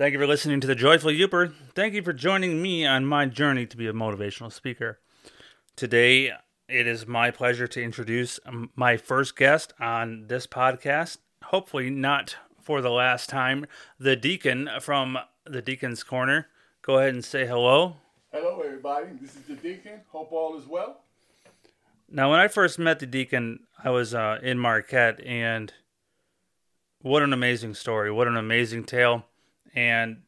Thank you for listening to the Joyful Yooper. Thank you for joining me on my journey to be a motivational speaker. Today, it is my pleasure to introduce my first guest on this podcast. Hopefully, not for the last time, the deacon from the Deacon's Corner. Go ahead and say hello. Hello, everybody. This is the deacon. Hope all is well. Now, when I first met the deacon, I was uh, in Marquette, and what an amazing story! What an amazing tale! And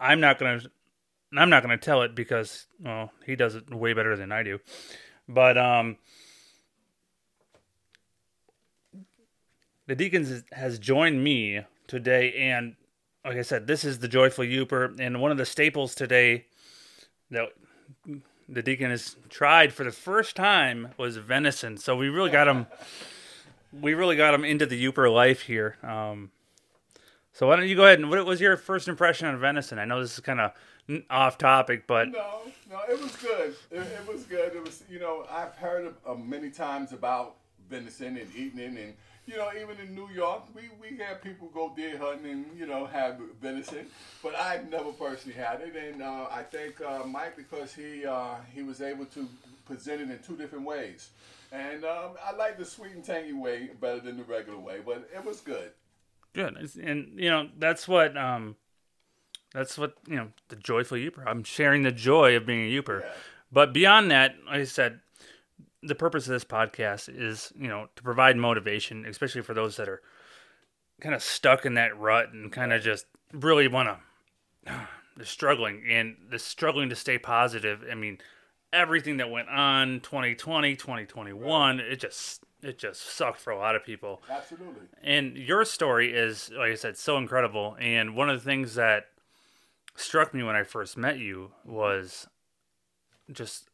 I'm not gonna, I'm not gonna tell it because well, he does it way better than I do. But um, the deacons has joined me today, and like I said, this is the joyful Yooper, and one of the staples today that the deacon has tried for the first time was venison. So we really got him. we really got him into the Yooper life here. Um, so why don't you go ahead and what was your first impression on venison? I know this is kind of off topic, but no, no, it was good. It, it was good. It was you know I've heard uh, many times about venison and eating it, and you know even in New York we we have people go deer hunting and you know have venison, but I've never personally had it, and uh, I think uh, Mike because he uh, he was able to present it in two different ways. And um, I like the sweet and tangy way better than the regular way, but it was good. Good, and you know that's what um, that's what you know the joyful Yooper. I'm sharing the joy of being a Yooper. Yeah. But beyond that, like I said, the purpose of this podcast is you know to provide motivation, especially for those that are kind of stuck in that rut and kind of just really want to. They're struggling and they're struggling to stay positive. I mean, everything that went on 2020, 2021, right. it just it just sucked for a lot of people. Absolutely. And your story is, like I said, so incredible. And one of the things that struck me when I first met you was just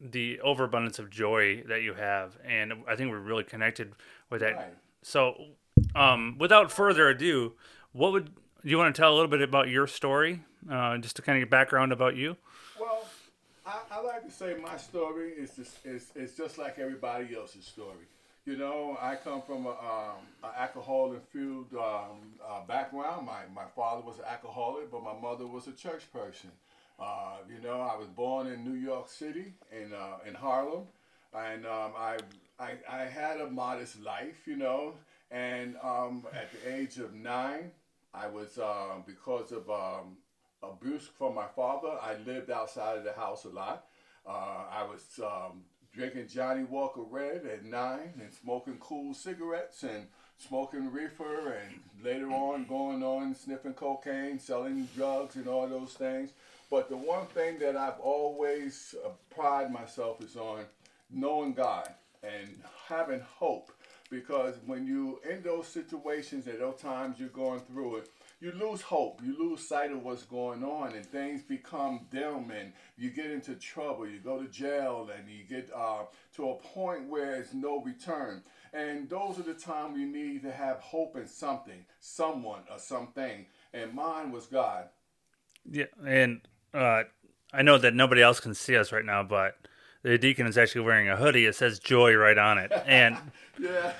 the overabundance of joy that you have. And I think we're really connected with that. Right. So, um, without further ado, what would you want to tell a little bit about your story, uh, just to kind of get background about you? I, I like to say my story is just is, is just like everybody else's story. You know, I come from a, um, an alcohol infused um, uh, background. My, my father was an alcoholic, but my mother was a church person. Uh, you know, I was born in New York City, in, uh, in Harlem, and um, I, I, I had a modest life, you know, and um, at the age of nine, I was, um, because of um, abuse from my father. I lived outside of the house a lot. Uh, I was um, drinking Johnnie Walker Red at nine and smoking Kool cigarettes and smoking reefer and later on going on sniffing cocaine, selling drugs and all those things. But the one thing that I've always uh, pride myself is on knowing God and having hope because when you in those situations at those times you're going through it you lose hope. You lose sight of what's going on, and things become dim, and you get into trouble. You go to jail, and you get uh, to a point where it's no return. And those are the times you need to have hope in something, someone, or something. And mine was God. Yeah, and uh, I know that nobody else can see us right now, but the deacon is actually wearing a hoodie. It says joy right on it, and yeah,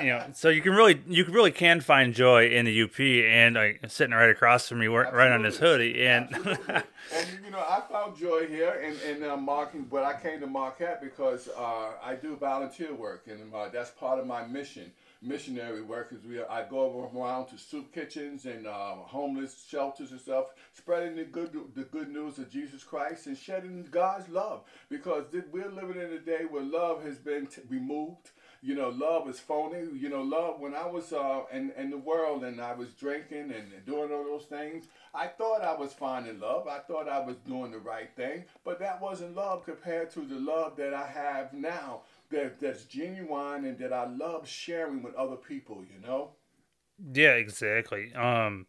you know, so you can really you really can find joy in the UP, and like sitting right across from me, right on this hoodie, and and you know, I found joy here in in uh, Marquette, but I came to Marquette because uh, I do volunteer work, and uh, that's part of my mission missionary workers. we I go around to soup kitchens and uh, homeless shelters and stuff, spreading the good the good news of Jesus Christ and shedding God's love because we're living in a day where love has been t- removed. You know, love is phony. You know, love. When I was uh, in in the world and I was drinking and doing all those things, I thought I was finding love. I thought I was doing the right thing, but that wasn't love compared to the love that I have now that that's genuine and that I love sharing with other people, you know? Yeah, exactly. Um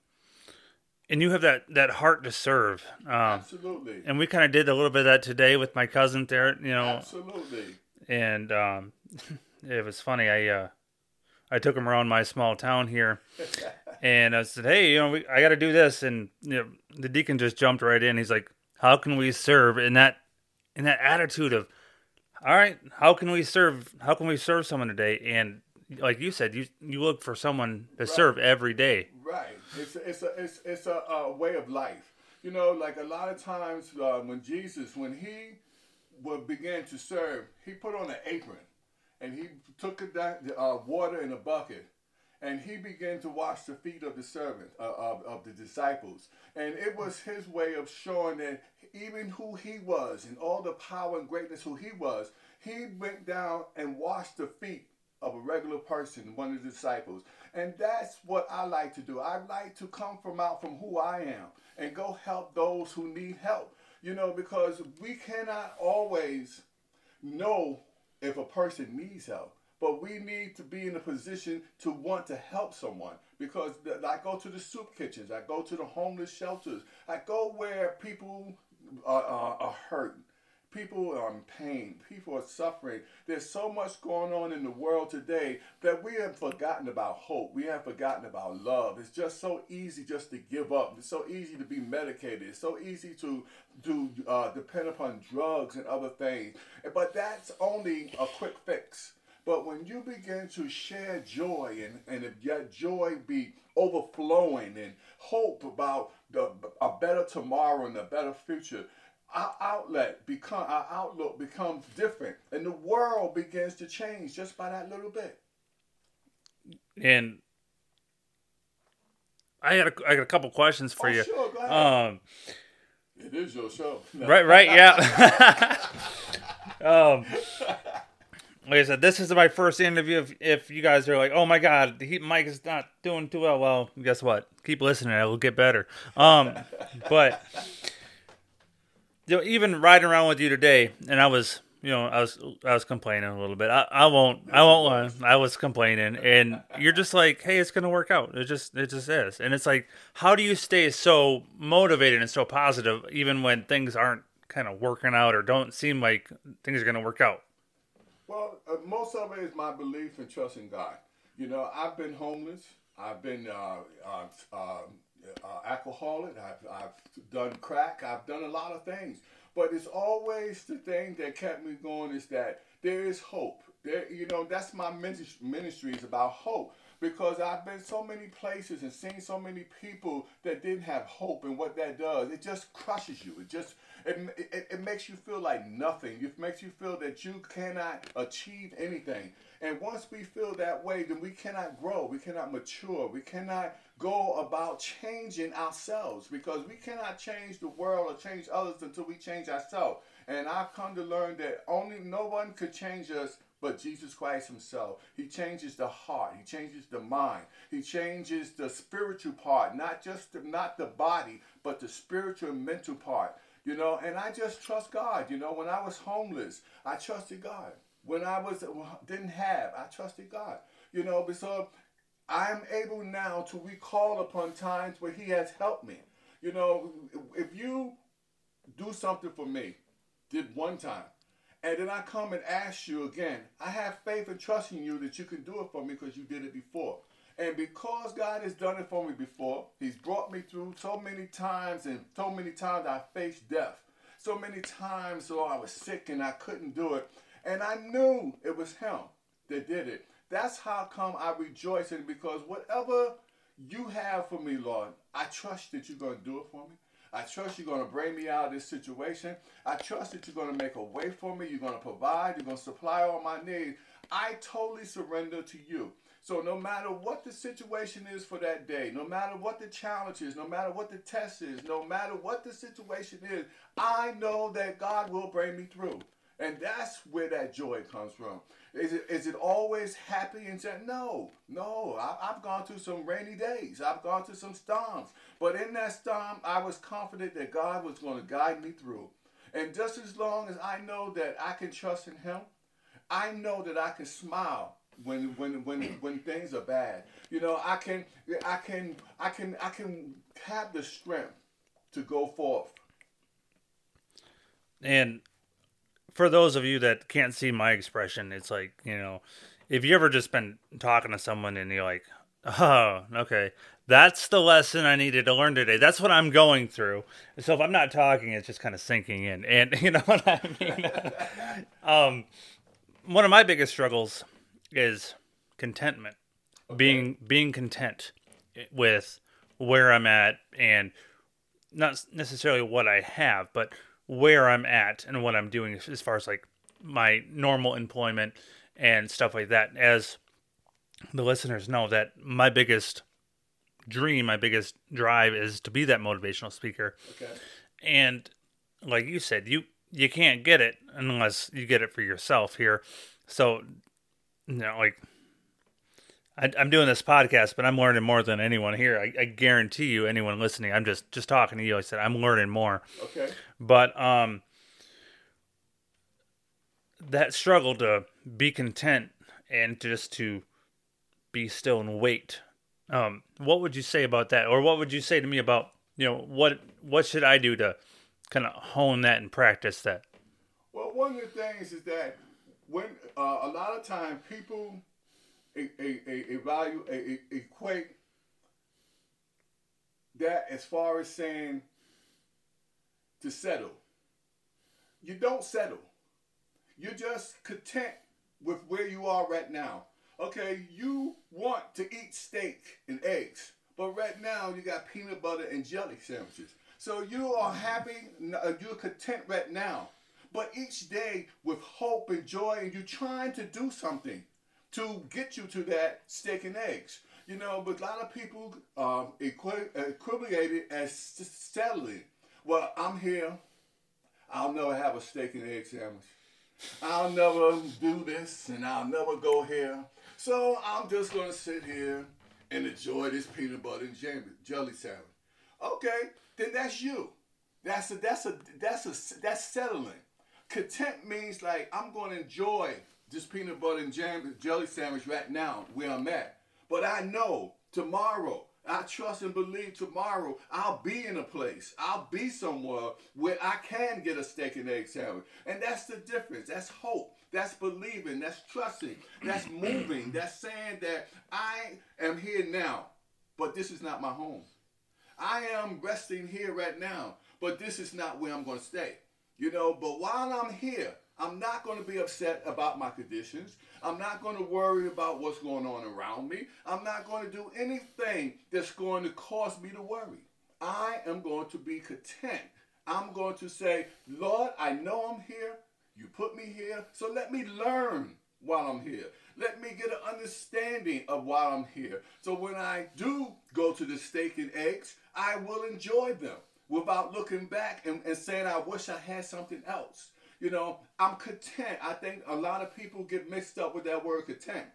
and you have that that heart to serve. Um, Absolutely. And we kind of did a little bit of that today with my cousin there, you know. Absolutely. And um it was funny. I uh I took him around my small town here, and I said, "Hey, you know, we, I got to do this." And you know, the deacon just jumped right in. He's like, "How can we serve?" In that, in that attitude of, all right, how can we serve? How can we serve someone today? And like you said, you you look for someone to right. serve every day. Right. It's a, it's a, it's, it's a, a way of life. You know, like a lot of times uh, when Jesus, when he would begin to serve, he put on an apron and he took a, uh, water in a bucket and he began to wash the feet of the servant uh, of, of the disciples. And it was his way of showing that even who he was and all the power and greatness who he was he went down and washed the feet of a regular person one of the disciples. And that's what i like to do. I like to come from out from who i am and go help those who need help. You know because we cannot always know if a person needs help but we need to be in a position to want to help someone because I go to the soup kitchens, I go to the homeless shelters, I go where people are, are, are hurt. People are in pain. People are suffering. There's so much going on in the world today that we have forgotten about hope. We have forgotten about love. It's just so easy just to give up. It's so easy to be medicated. It's so easy to to uh, depend upon drugs and other things. But that's only a quick fix. But when you begin to share joy and, and if that joy be overflowing and hope about the, a better tomorrow and a better future, our outlet become our outlook becomes different and the world begins to change just by that little bit. And I had a, I got a couple questions for oh, you. Sure. Um, it is your show. No. Right, right, yeah. um, like I said, this is my first interview. If, if you guys are like, oh my god, he, Mike is not doing too well, well, guess what? Keep listening; it will get better. Um, but you know, even riding around with you today, and I was, you know, I was, I was complaining a little bit. I, I won't, I won't lie. I was complaining, and you're just like, hey, it's gonna work out. It just, it just is. And it's like, how do you stay so motivated and so positive, even when things aren't kind of working out or don't seem like things are gonna work out? Well, uh, most of it is my belief and trust in God. You know, I've been homeless. I've been uh, uh, uh, alcoholic. I've, I've done crack. I've done a lot of things. But it's always the thing that kept me going is that there is hope. There, you know, that's my ministry is about hope because I've been so many places and seen so many people that didn't have hope, and what that does, it just crushes you. It just it, it, it makes you feel like nothing. It makes you feel that you cannot achieve anything. And once we feel that way, then we cannot grow. We cannot mature. We cannot go about changing ourselves because we cannot change the world or change others until we change ourselves. And I've come to learn that only no one could change us but Jesus Christ Himself. He changes the heart. He changes the mind. He changes the spiritual part, not just the, not the body, but the spiritual and mental part. You know, and I just trust God. You know, when I was homeless, I trusted God. When I was didn't have, I trusted God. You know, so I'm able now to recall upon times where He has helped me. You know, if you do something for me, did one time, and then I come and ask you again, I have faith and trust in you that you can do it for me because you did it before. And because God has done it for me before, He's brought me through so many times, and so many times I faced death. So many times, so I was sick and I couldn't do it. And I knew it was Him that did it. That's how come I rejoice in because whatever you have for me, Lord, I trust that you're going to do it for me. I trust you're going to bring me out of this situation. I trust that you're going to make a way for me. You're going to provide. You're going to supply all my needs. I totally surrender to you. So no matter what the situation is for that day, no matter what the challenge is, no matter what the test is, no matter what the situation is, I know that God will bring me through. And that's where that joy comes from. Is it, is it always happy and sad? No, no. I, have gone through some rainy days. I've gone through some storms. But in that storm, I was confident that God was going to guide me through. And just as long as I know that I can trust in Him, I know that I can smile when when when when things are bad. You know, I can I can I can I can have the strength to go forth. And for those of you that can't see my expression, it's like, you know, if you ever just been talking to someone and you're like, "Oh, okay. That's the lesson I needed to learn today. That's what I'm going through." So if I'm not talking, it's just kind of sinking in. And you know what I mean? um one of my biggest struggles is contentment. Okay. Being being content with where I'm at and not necessarily what I have, but where I'm at and what I'm doing as far as like my normal employment and stuff like that. As the listeners know, that my biggest dream, my biggest drive is to be that motivational speaker. Okay. And like you said, you you can't get it unless you get it for yourself here. So, you know, like I, am doing this podcast, but I'm learning more than anyone here. I, I, guarantee you, anyone listening, I'm just just talking to you. I said I'm learning more. Okay. But um, that struggle to be content and just to be still and wait. Um, what would you say about that, or what would you say to me about you know what what should I do to kind of hone that and practice that? Well, one of the things is that when uh, a lot of times people a, a, a, evaluate, a, equate that as far as saying to settle. You don't settle. You're just content with where you are right now. Okay, you want to eat steak and eggs, but right now you got peanut butter and jelly sandwiches. So you are happy, uh, you're content right now. But each day with hope and joy, and you're trying to do something to get you to that steak and eggs. You know, but a lot of people um, equivalent it as settling. Well, I'm here. I'll never have a steak and egg sandwich. I'll never do this and I'll never go here. So I'm just to sit here and enjoy this peanut butter and jelly sandwich. Okay, then that's you. That's a that's a that's a that's settling. Content means like I'm going to enjoy this peanut butter and jam jelly sandwich right now where I'm at. But I know tomorrow, I trust and believe tomorrow I'll be in a place, I'll be somewhere where I can get a steak and egg sandwich. And that's the difference. That's hope. That's believing. That's trusting. That's moving. That's saying that I am here now, but this is not my home. I am resting here right now, but this is not where I'm going to stay. You know, but while I'm here, I'm not going to be upset about my conditions. I'm not going to worry about what's going on around me. I'm not going to do anything that's going to cause me to worry. I am going to be content. I'm going to say, Lord, I know I'm here. You put me here. So let me learn while I'm here. Let me get an understanding of why I'm here. So when I do go to the steak and eggs, I will enjoy them without looking back and, and saying, I wish I had something else. You know, I'm content. I think a lot of people get mixed up with that word content.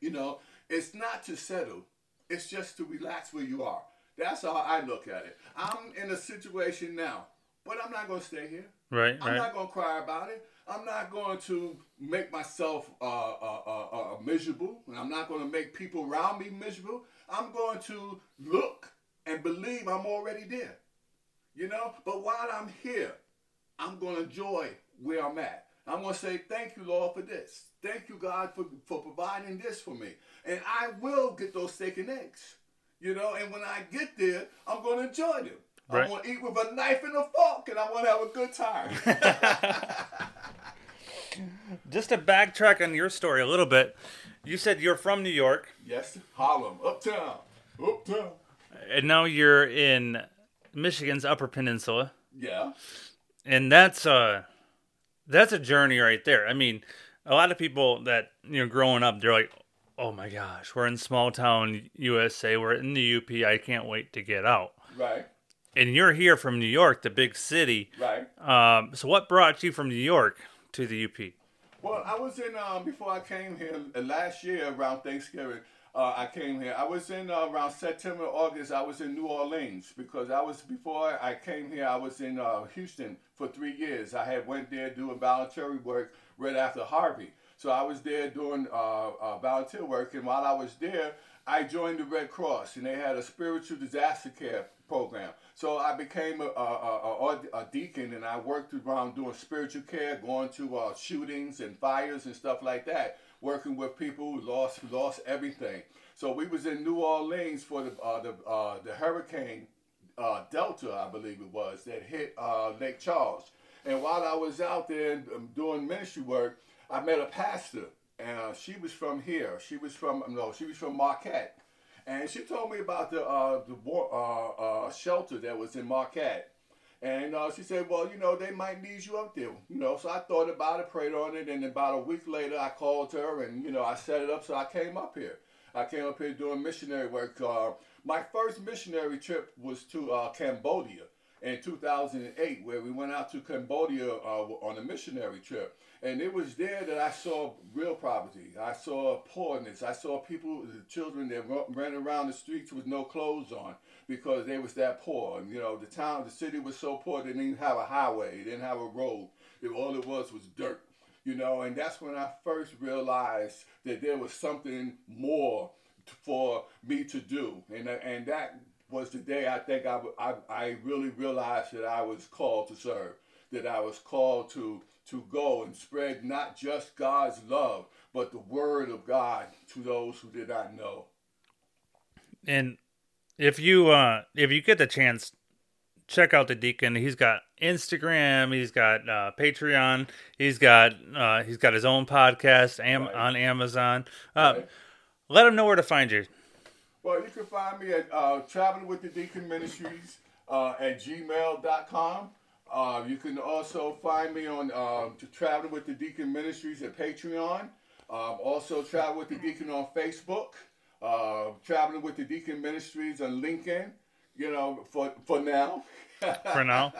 You know, it's not to settle, it's just to relax where you are. That's how I look at it. I'm in a situation now, but I'm not going to stay here. Right. I'm right. not going to cry about it. I'm not going to make myself uh, uh, uh, uh miserable, and I'm not going to make people around me miserable. I'm going to look and believe I'm already there. You know, but while I'm here, I'm going to enjoy where I'm at. I'm going to say, thank you, Lord, for this. Thank you, God, for, for providing this for me. And I will get those steak and eggs. You know, and when I get there, I'm going to enjoy them. Right. I'm going to eat with a knife and a fork, and I'm going to have a good time. Just to backtrack on your story a little bit, you said you're from New York. Yes, Harlem, uptown, uptown. And now you're in Michigan's Upper Peninsula. Yeah and that's a that's a journey right there. I mean, a lot of people that you know growing up, they're like, "Oh my gosh, we're in small town USA. We're in the UP. I can't wait to get out." Right. And you're here from New York, the big city. Right. Um, so, what brought you from New York to the UP? Well, I was in um, before I came here uh, last year around Thanksgiving uh, I came here. I was in uh, around September, August. I was in New Orleans because I was before I came here. I was in uh, Houston for three years. I had went there doing voluntary work right after Harvey. So I was there doing uh, uh, volunteer work, and while I was there, I joined the Red Cross, and they had a spiritual disaster care program. So I became a, a, a, a deacon, and I worked around doing spiritual care, going to uh, shootings and fires and stuff like that working with people who lost lost everything. So we was in New Orleans for the uh, the uh, the hurricane uh, Delta, I believe it was, that hit uh, Lake Charles. And while I was out there um, doing ministry work, I met a pastor, and she was from here. She was from no, she was from Marquette. and she told me about the uh, the war, uh, shelter that was in Marquette. And uh, she said, well, you know, they might need you up there. You know, so I thought about it, prayed on it, and about a week later, I called her, and you know, I set it up. So I came up here. I came up here doing missionary work. Uh, my first missionary trip was to uh, Cambodia in 2008, where we went out to Cambodia uh, on a missionary trip. And it was there that I saw real poverty. I saw poorness. I saw people, the children that ran around the streets with no clothes on because they was that poor. And, you know, the town, the city was so poor they didn't have a highway, they didn't have a road. It, all it was was dirt. You know, and that's when I first realized that there was something more for me to do, and uh, and that was the day I think I, I, I really realized that I was called to serve, that I was called to to go and spread not just God's love, but the word of God to those who did not know. And if you uh if you get the chance, check out the deacon. He's got Instagram, he's got uh, Patreon, he's got uh, he's got his own podcast am- right. on Amazon. Uh, right. Let him know where to find you. Well, you can find me at uh, Traveling with the Deacon Ministries uh, at gmail.com. Uh, you can also find me on uh, Traveling with the Deacon Ministries at Patreon. Um, also, Travel with the Deacon on Facebook. Uh, Traveling with the Deacon Ministries on LinkedIn. You know, for for now. for now.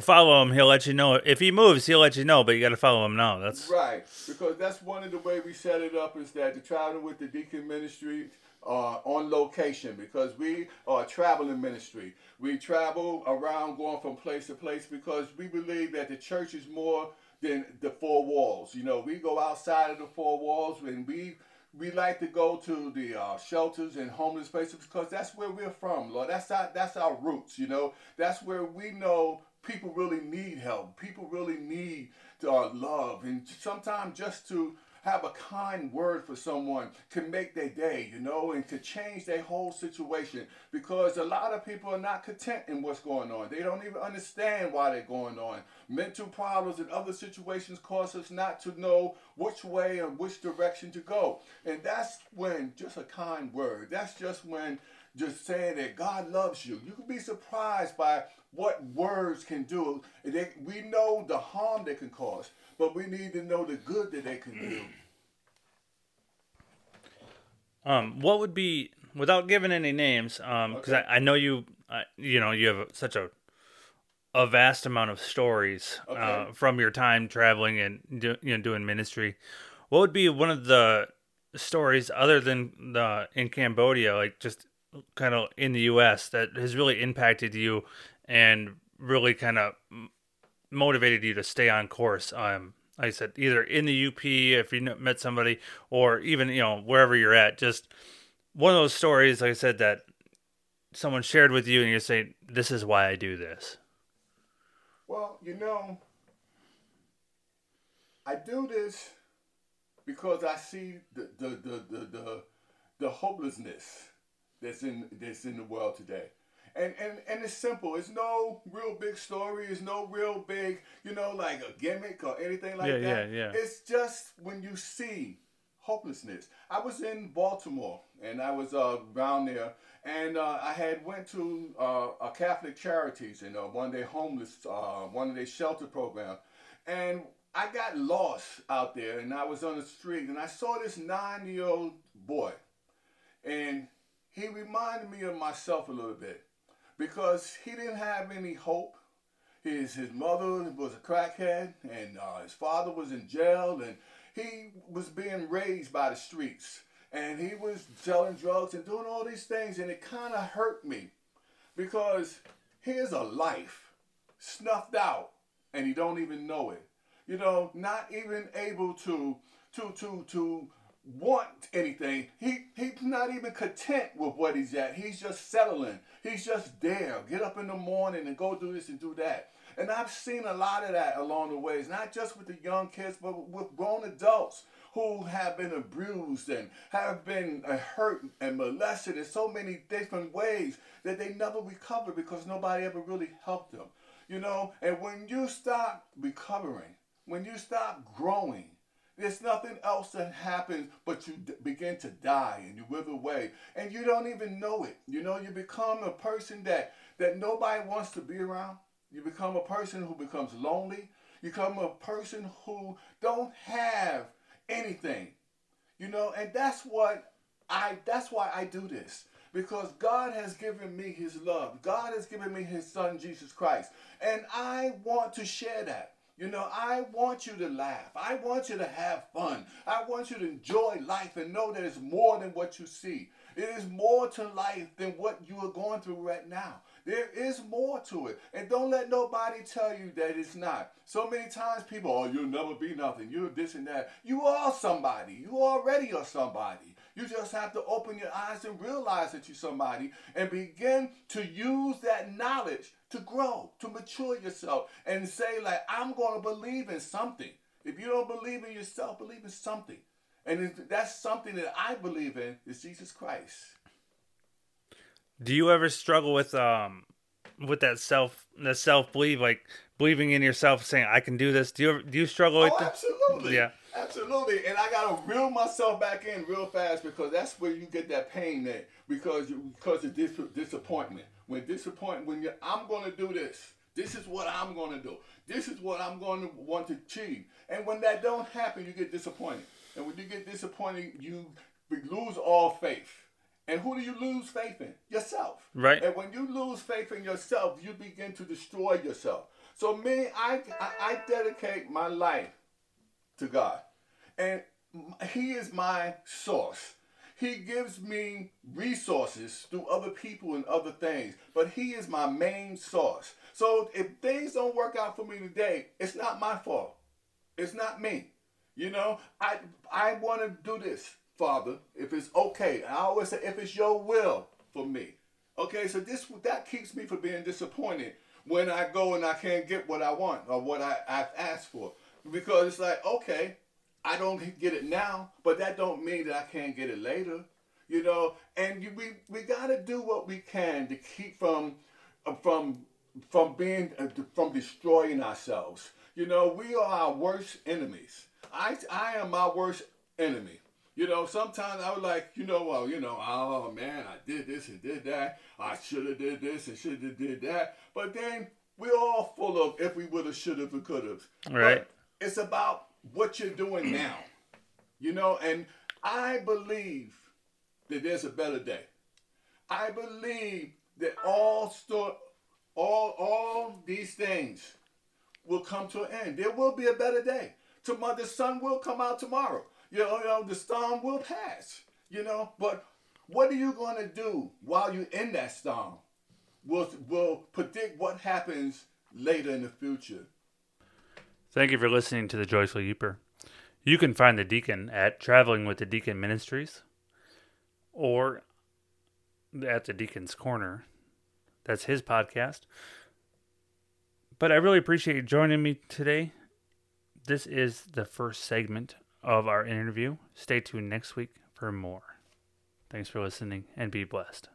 Follow him. He'll let you know if he moves. He'll let you know, but you got to follow him now. That's right because that's one of the way we set it up is that the traveling with the deacon ministry uh, on location because we are a traveling ministry. We travel around going from place to place because we believe that the church is more than the four walls. You know, we go outside of the four walls and we we like to go to the uh, shelters and homeless places because that's where we're from, Lord. That's our that's our roots. You know, that's where we know people really need help. People really need uh, love, and sometimes just to have a kind word for someone can make their day, you know, and to change their whole situation. Because a lot of people are not content in what's going on. They don't even understand why they're going on. Mental problems and other situations cause us not to know which way and which direction to go. And that's when just a kind word, that's just when just saying that God loves you. You can be surprised by what words can do. They, we know the harm they can cause, but we need to know the good that they can do. Um, what would be without giving any names? Um, because okay. I, I know you, uh, you know, you have such a a vast amount of stories okay. uh, from your time traveling and do, you know doing ministry. What would be one of the stories other than the in Cambodia, like just kind of in the U.S. that has really impacted you and really kind of motivated you to stay on course. Um, like I said, either in the UP if you met somebody, or even you know wherever you're at. Just one of those stories, like I said, that someone shared with you, and you say, "This is why I do this." Well, you know, I do this because I see the the the the, the, the hopelessness that's in that's in the world today. And, and and it's simple. It's no real big story. It's no real big, you know, like a gimmick or anything like yeah, that. Yeah, yeah. It's just when you see hopelessness. I was in Baltimore and I was uh, around there, and uh, I had went to uh, a Catholic Charities and uh, one day homeless, uh, one of their shelter program, and I got lost out there, and I was on the street, and I saw this nine-year-old boy, and he reminded me of myself a little bit because he didn't have any hope. His his mother was a crackhead, and uh, his father was in jail, and he was being raised by the streets, and he was selling drugs and doing all these things, and it kind of hurt me because here's a life snuffed out, and he don't even know it. You know, not even able to to to to want anything. He he's not even content with what he's at. He's just settling. He's just there. Get up in the morning and go do this and do that. And I've seen a lot of that along the ways, not just with the young kids, but with grown adults who have been abused and have been hurt and molested in so many different ways that they never recover because nobody ever really helped them. You know, and when you stop recovering, when you stop growing, There's nothing else that happens, but you d- begin to die and you wither away, and you don't even know it. You know, you become a person that that nobody wants to be around. You become a person who becomes lonely. You become a person who don't have anything. You know, and that's what I that's why I do this. Because God has given me his love. God has given me his son Jesus Christ. And I want to share that. You know, I want you to laugh. I want you to have fun. I want you to enjoy life and know that it's more than what you see. It is more to life than what you are going through right now. There is more to it. And don't let nobody tell you that it's not. So many times people, oh, you'll never be nothing. You're this and that. You are somebody. You already are somebody. You just have to open your eyes and realize that you're somebody and begin to use that knowledge to grow, to mature yourself and say, like, I'm going to believe in something. If you don't believe in yourself, believe in something. And that's something that I believe in is Jesus Christ. Do you ever struggle with um with that self the self belief like believing in yourself saying I can do this? Do you ever, do you struggle oh, with that? Absolutely. Yeah. Absolutely. And I gotta reel myself back in real fast because that's where you get that pain there because you, because of dis- disappointment. When disappointment when you I'm gonna do this. This is what I'm gonna do. This is what I'm to want to achieve. And when that don't happen, you get disappointed. And when you get disappointed, you lose all faith. And who do you lose faith in? Yourself. Right. And when you lose faith in yourself, you begin to destroy yourself. So me, I, I, I dedicate my life to God. And He is my source. He gives me resources through other people and other things, but He is my main source. So if things don't work out for me today, it's not my fault. It's not me. You know, I I want to do this, Father, if it's okay. I always say, if it's your will for me. Okay, so this that keeps me from being disappointed when I go and I can't get what I want or what I, I've asked for. Because it's like, okay, I don't get it now, but that don't mean that I can't get it later. You know, and we we got to do what we can to keep from from from being uh, from destroying ourselves. You know, we are our worst enemies. I I am my worst enemy. You know, sometimes I was like, you know, well, you know, oh man, I did this and did that. I should have did this and should have did that. But then we're all full of if we would have, should have, and could have. Right. But it's about what you're doing now. You know, and I believe that there's a better day. I believe that all sto- all all these things will come to an end. There will be a better day. Tomorrow, the sun will come out tomorrow. You know, you know, the storm will pass. You know, but what are you going to do while you're in that storm? Will will predict what happens later in the future. Thank you for listening to the Joyful Yooper. You can find the Deacon at Traveling with the Deacon Ministries or at the Deacon's Corner. That's his podcast. But I really appreciate you joining me today. This is the first segment of our interview. Stay tuned next week for more. Thanks for listening and be blessed.